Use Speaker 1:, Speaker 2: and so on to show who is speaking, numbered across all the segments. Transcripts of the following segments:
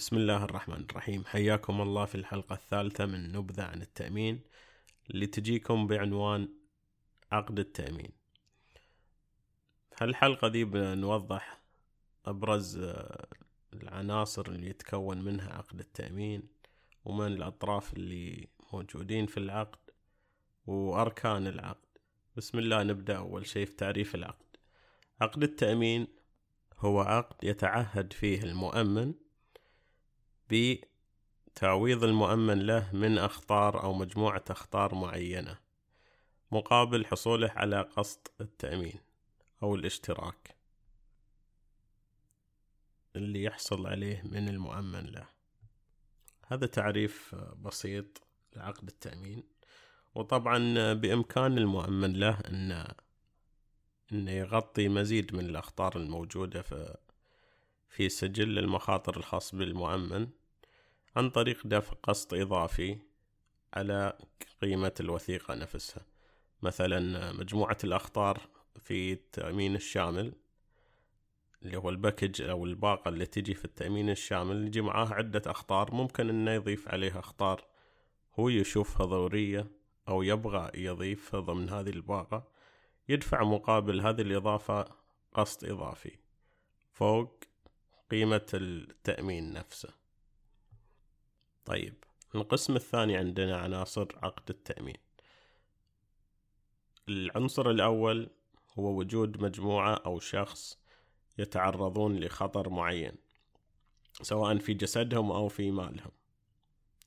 Speaker 1: بسم الله الرحمن الرحيم. حياكم الله في الحلقة الثالثة من نبذة عن التأمين اللي تجيكم بعنوان عقد التأمين. هالحلقة دي بنوضح أبرز آه، العناصر اللي يتكون منها عقد التأمين ومن الأطراف اللي موجودين في العقد وأركان العقد. بسم الله نبدأ أول شيء في تعريف العقد. عقد التأمين هو عقد يتعهد فيه المؤمن بتعويض المؤمن له من أخطار أو مجموعة أخطار معينة مقابل حصوله على قسط التأمين أو الاشتراك اللي يحصل عليه من المؤمن له. هذا تعريف بسيط لعقد التأمين وطبعا بإمكان المؤمن له أن أنه يغطي مزيد من الأخطار الموجودة في في سجل المخاطر الخاص بالمؤمن. عن طريق دفع قسط إضافي على قيمة الوثيقة نفسها. مثلا مجموعة الأخطار في التأمين الشامل اللي هو الباكج أو الباقة اللي تجي في التأمين الشامل يجي معاه عدة أخطار. ممكن إنه يضيف عليها أخطار هو يشوفها ضرورية أو يبغى يضيفها ضمن هذه الباقة. يدفع مقابل هذه الإضافة قسط إضافي فوق قيمة التأمين نفسه. طيب القسم الثاني عندنا عناصر عقد التأمين. العنصر الأول هو وجود مجموعة أو شخص يتعرضون لخطر معين سواء في جسدهم أو في مالهم.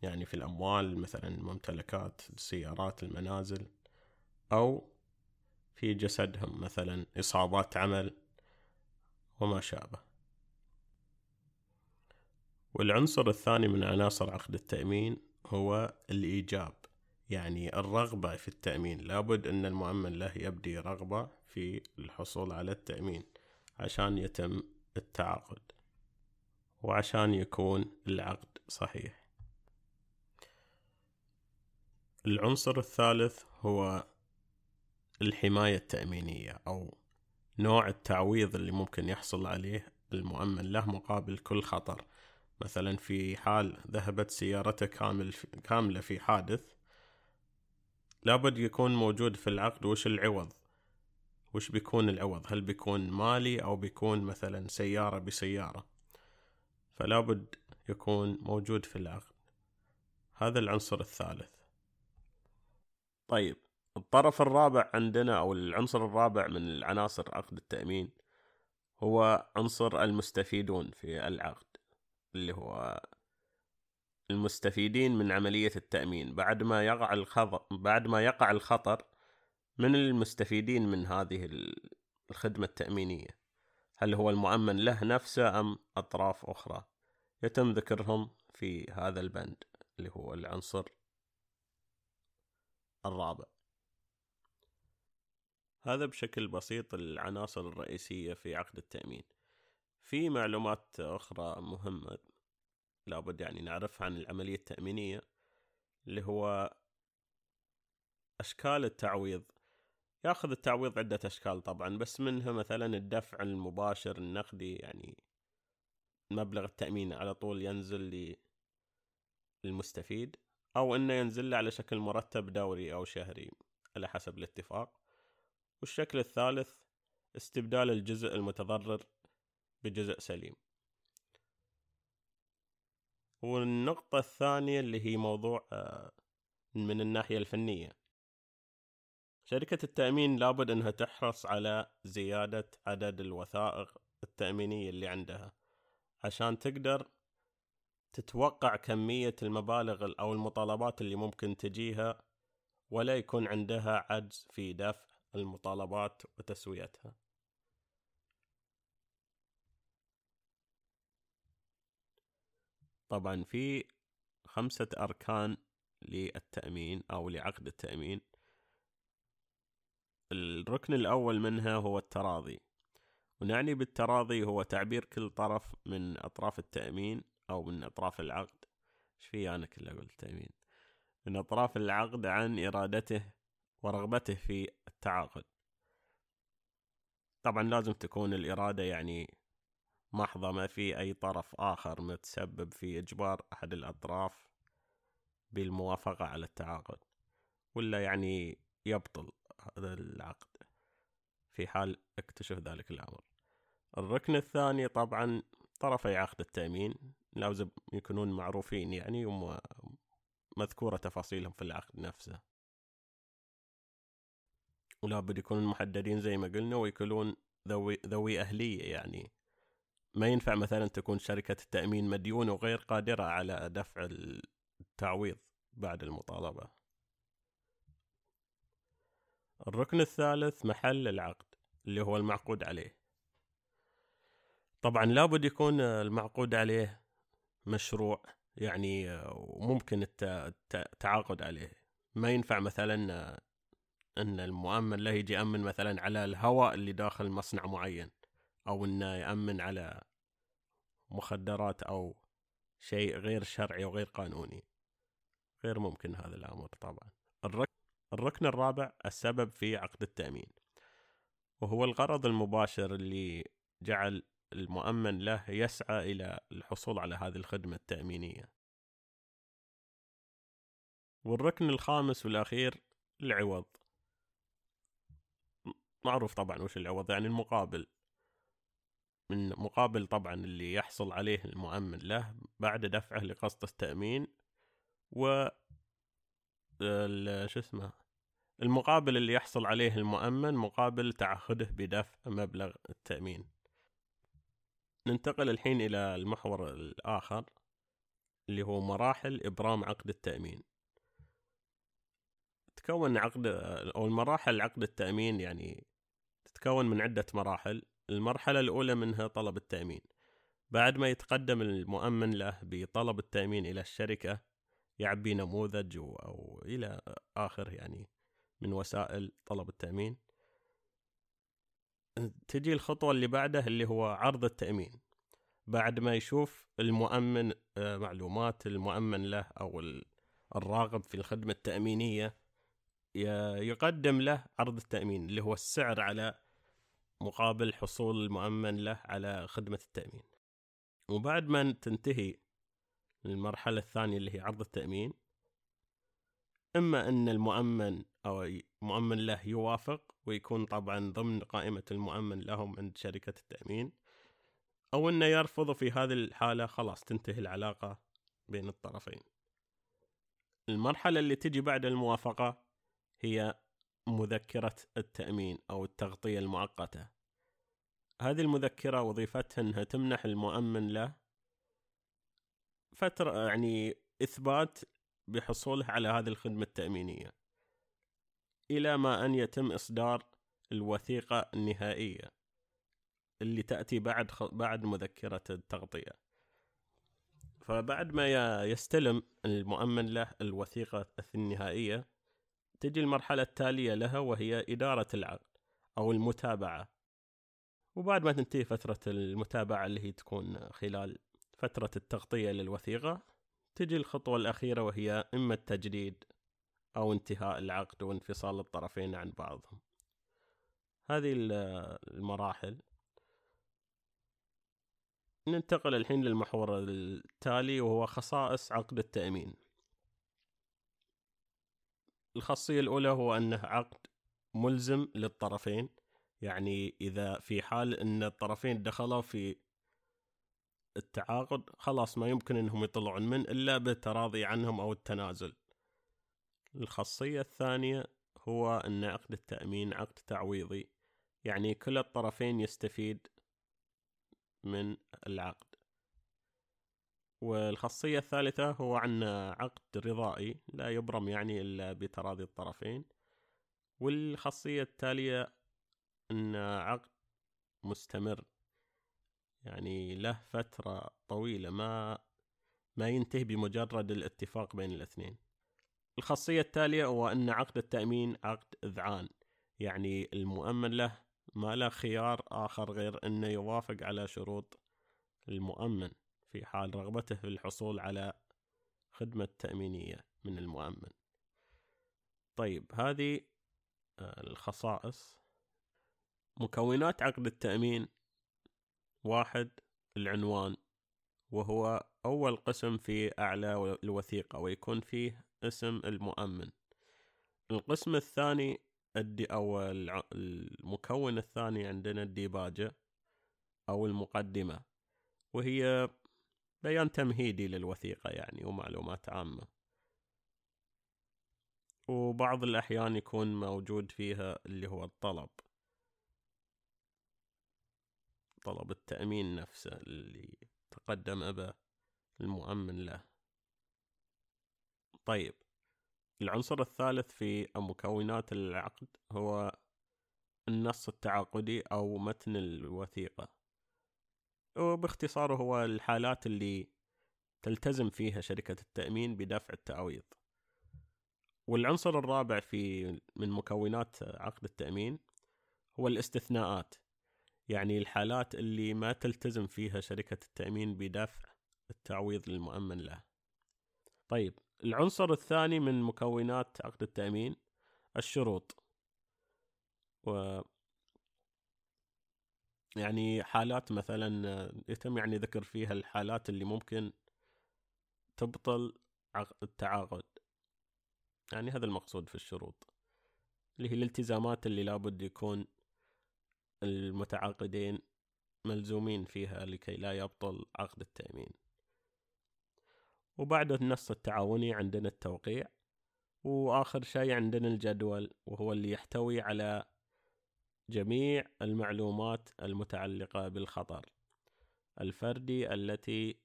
Speaker 1: يعني في الأموال مثلا الممتلكات السيارات المنازل أو في جسدهم مثلا إصابات عمل وما شابه. والعنصر الثاني من عناصر عقد التأمين هو الإيجاب يعني الرغبة في التأمين. لابد أن المؤمن له يبدي رغبة في الحصول على التأمين عشان يتم التعاقد وعشان يكون العقد صحيح. العنصر الثالث هو الحماية التأمينية أو نوع التعويض اللي ممكن يحصل عليه المؤمن له مقابل كل خطر. مثلا في حال ذهبت سيارته كامل كاملة في حادث لابد يكون موجود في العقد. وش العوض؟ وش بيكون العوض؟ هل بيكون مالي أو بيكون مثلا سيارة بسيارة؟ فلابد يكون موجود في العقد. هذا العنصر الثالث. طيب الطرف الرابع عندنا أو العنصر الرابع من العناصر عقد التأمين هو عنصر المستفيدون في العقد. اللي هو المستفيدين من عملية التأمين. بعد ما يقع الخطر بعد ما يقع الخطر من المستفيدين من هذه الخدمة التأمينية؟ هل هو المؤمن له نفسه أم أطراف أخرى؟ يتم ذكرهم في هذا البند اللي هو العنصر الرابع. هذا بشكل بسيط العناصر الرئيسية في عقد التأمين. في معلومات أخرى مهمة لابد يعني نعرفها عن العملية التأمينية اللي هو أشكال التعويض. ياخذ التعويض عدة أشكال طبعا بس منها مثلا الدفع المباشر النقدي يعني مبلغ التأمين على طول ينزل للمستفيد أو إنه ينزل له على شكل مرتب دوري أو شهري على حسب الاتفاق. والشكل الثالث استبدال الجزء المتضرر بجزء سليم. والنقطة الثانية اللي هي موضوع آه، من الناحية الفنية. شركة التأمين لابد أنها تحرص على زيادة عدد الوثائق التأمينية اللي عندها عشان تقدر تتوقع كمية المبالغ أو المطالبات اللي ممكن تجيها ولا يكون عندها عجز في دفع المطالبات وتسويتها. طبعا في خمسة أركان للتأمين أو لعقد التأمين. الركن الأول منها هو التراضي. ونعني بالتراضي هو تعبير كل طرف من أطراف التأمين أو من أطراف العقد. إيش في أنا كله أقول التأمين؟ من أطراف العقد عن إرادته ورغبته في التعاقد. طبعا لازم تكون الإرادة يعني محضة ما في أي طرف آخر متسبب في إجبار أحد الأطراف بالموافقة على التعاقد ولا يعني يبطل هذا العقد في حال اكتشف ذلك الأمر. الركن الثاني طبعا طرفي عقد التأمين لازم يكونون معروفين يعني ومذكورة تفاصيلهم في العقد نفسه. ولابد يكونون محددين زي ما قلنا ويكونون ذوي ذوي أهلية يعني. ما ينفع مثلا تكون شركة التأمين مديونة وغير قادرة على دفع التعويض بعد المطالبة. الركن الثالث محل العقد اللي هو المعقود عليه. طبعا لابد يكون المعقود عليه مشروع يعني وممكن التعاقد عليه. ما ينفع مثلا إن المؤمن له يجي يأمن مثلا على الهواء اللي داخل مصنع معين. أو إنه يأمن على مخدرات أو شيء غير شرعي وغير قانوني. غير ممكن هذا الأمر طبعا. الركن الرابع السبب في عقد التأمين. وهو الغرض المباشر اللي جعل المؤمن له يسعى إلى الحصول على هذه الخدمة التأمينية. والركن الخامس والأخير العوض. معروف طبعا وش العوض؟ يعني المقابل. من مقابل طبعا اللي يحصل عليه المؤمن له بعد دفعه لقسط التأمين و شو اسمه المقابل اللي يحصل عليه المؤمن مقابل تعهده بدفع مبلغ التأمين. ننتقل الحين إلى المحور الآخر اللي هو مراحل إبرام عقد التأمين. تكون عقد أو المراحل عقد التأمين يعني تتكون من عدة مراحل. المرحلة الأولى منها طلب التأمين. بعد ما يتقدم المؤمن له بطلب التأمين إلى الشركة يعبي نموذج أو إلى آخر يعني من وسائل طلب التأمين. تجي الخطوة اللي بعده اللي هو عرض التأمين. بعد ما يشوف المؤمن آه، معلومات المؤمن له أو الراغب في الخدمة التأمينية يقدم له عرض التأمين اللي هو السعر على مقابل حصول المؤمن له على خدمة التأمين. وبعد ما تنتهي المرحلة الثانية اللي هي عرض التأمين إما أن المؤمن أو مؤمن له يوافق ويكون طبعا ضمن قائمة المؤمن لهم عند شركة التأمين أو أنه يرفض في هذه الحالة خلاص تنتهي العلاقة بين الطرفين. المرحلة اللي تجي بعد الموافقة هي مذكرة التأمين أو التغطية المؤقتة. هذه المذكرة وظيفتها أنها تمنح المؤمن له فترة يعني إثبات بحصوله على هذه الخدمة التأمينية إلى ما أن يتم إصدار الوثيقة النهائية اللي تأتي بعد بعد مذكرة التغطية. فبعد ما يستلم المؤمن له الوثيقة النهائية تجي المرحلة التالية لها وهي إدارة العقد أو المتابعة. وبعد ما تنتهي فترة المتابعة اللي هي تكون خلال فترة التغطية للوثيقة تجي الخطوة الأخيرة وهي إما التجديد أو انتهاء العقد وانفصال الطرفين عن بعضهم. هذه المراحل. ننتقل الحين للمحور التالي وهو خصائص عقد التأمين. الخاصية الأولى هو أنه عقد ملزم للطرفين. يعني إذا في حال أن الطرفين دخلوا في التعاقد خلاص ما يمكن أنهم يطلعون من إلا بالتراضي عنهم أو التنازل. الخاصية الثانية هو أن عقد التأمين عقد تعويضي. يعني كل الطرفين يستفيد من العقد. والخاصية الثالثة هو عنا عقد رضائي لا يبرم يعني إلا بتراضي الطرفين. والخاصية التالية أن عقد مستمر يعني له فترة طويلة ما ما ينتهي بمجرد الاتفاق بين الاثنين. الخاصية التالية هو أن عقد التأمين عقد إذعان يعني المؤمن له ما له خيار آخر غير أنه يوافق على شروط المؤمن. في حال رغبته في الحصول على خدمة تأمينية من المؤمن. طيب هذه آه، الخصائص. مكونات عقد التأمين. واحد العنوان. وهو أول قسم في أعلى الوثيقة ويكون فيه اسم المؤمن. القسم الثاني الدي أو المكون الثاني عندنا الديباجة أو المقدمة. وهي بيان تمهيدي للوثيقة يعني ومعلومات عامة. وبعض الأحيان يكون موجود فيها اللي هو الطلب. طلب التأمين نفسه اللي تقدم به المؤمن له. طيب العنصر الثالث في مكونات العقد هو النص التعاقدي أو متن الوثيقة. وباختصار هو الحالات اللي تلتزم فيها شركة التأمين بدفع التعويض. والعنصر الرابع في من مكونات عقد التأمين هو الاستثناءات يعني الحالات اللي ما تلتزم فيها شركة التأمين بدفع التعويض للمؤمن له طيب العنصر الثاني من مكونات عقد التأمين الشروط. يعني حالات مثلا يتم يعني ذكر فيها الحالات اللي ممكن تبطل التعاقد. يعني هذا المقصود في الشروط. اللي هي الالتزامات اللي لابد يكون المتعاقدين ملزومين فيها لكي لا يبطل عقد التأمين. وبعد النص التعاوني عندنا التوقيع وآخر شيء عندنا الجدول وهو اللي يحتوي على جميع المعلومات المتعلقة بالخطر الفردي التي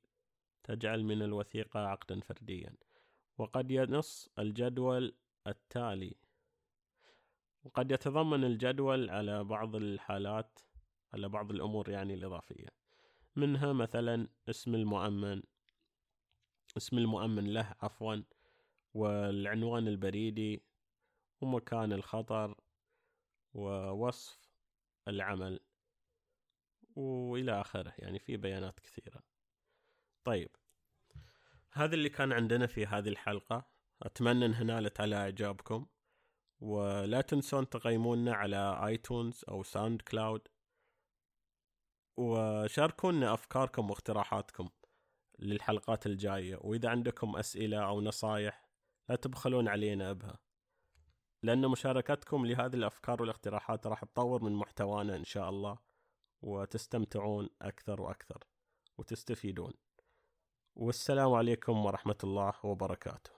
Speaker 1: تجعل من الوثيقة عقدا فرديا. وقد ينص الجدول التالي. وقد يتضمن الجدول على بعض الحالات على بعض الأمور يعني الإضافية. منها مثلا اسم المؤمن اسم المؤمن له عفوا والعنوان البريدي ومكان الخطر ووصف العمل وإلى آخره يعني في بيانات كثيرة. طيب هذا اللي كان عندنا في هذه الحلقة. أتمنى أنها نالت على إعجابكم. ولا تنسون تقيمونا على آيتونز أو ساوند كلاود. وشاركونا أفكاركم واقتراحاتكم للحلقات الجاية. وإذا عندكم أسئلة أو نصايح لا تبخلون علينا بها. لأن مشاركتكم لهذه الأفكار والاقتراحات راح تطور من محتوانا إن شاء الله وتستمتعون أكثر وأكثر وتستفيدون. والسلام عليكم ورحمة الله وبركاته.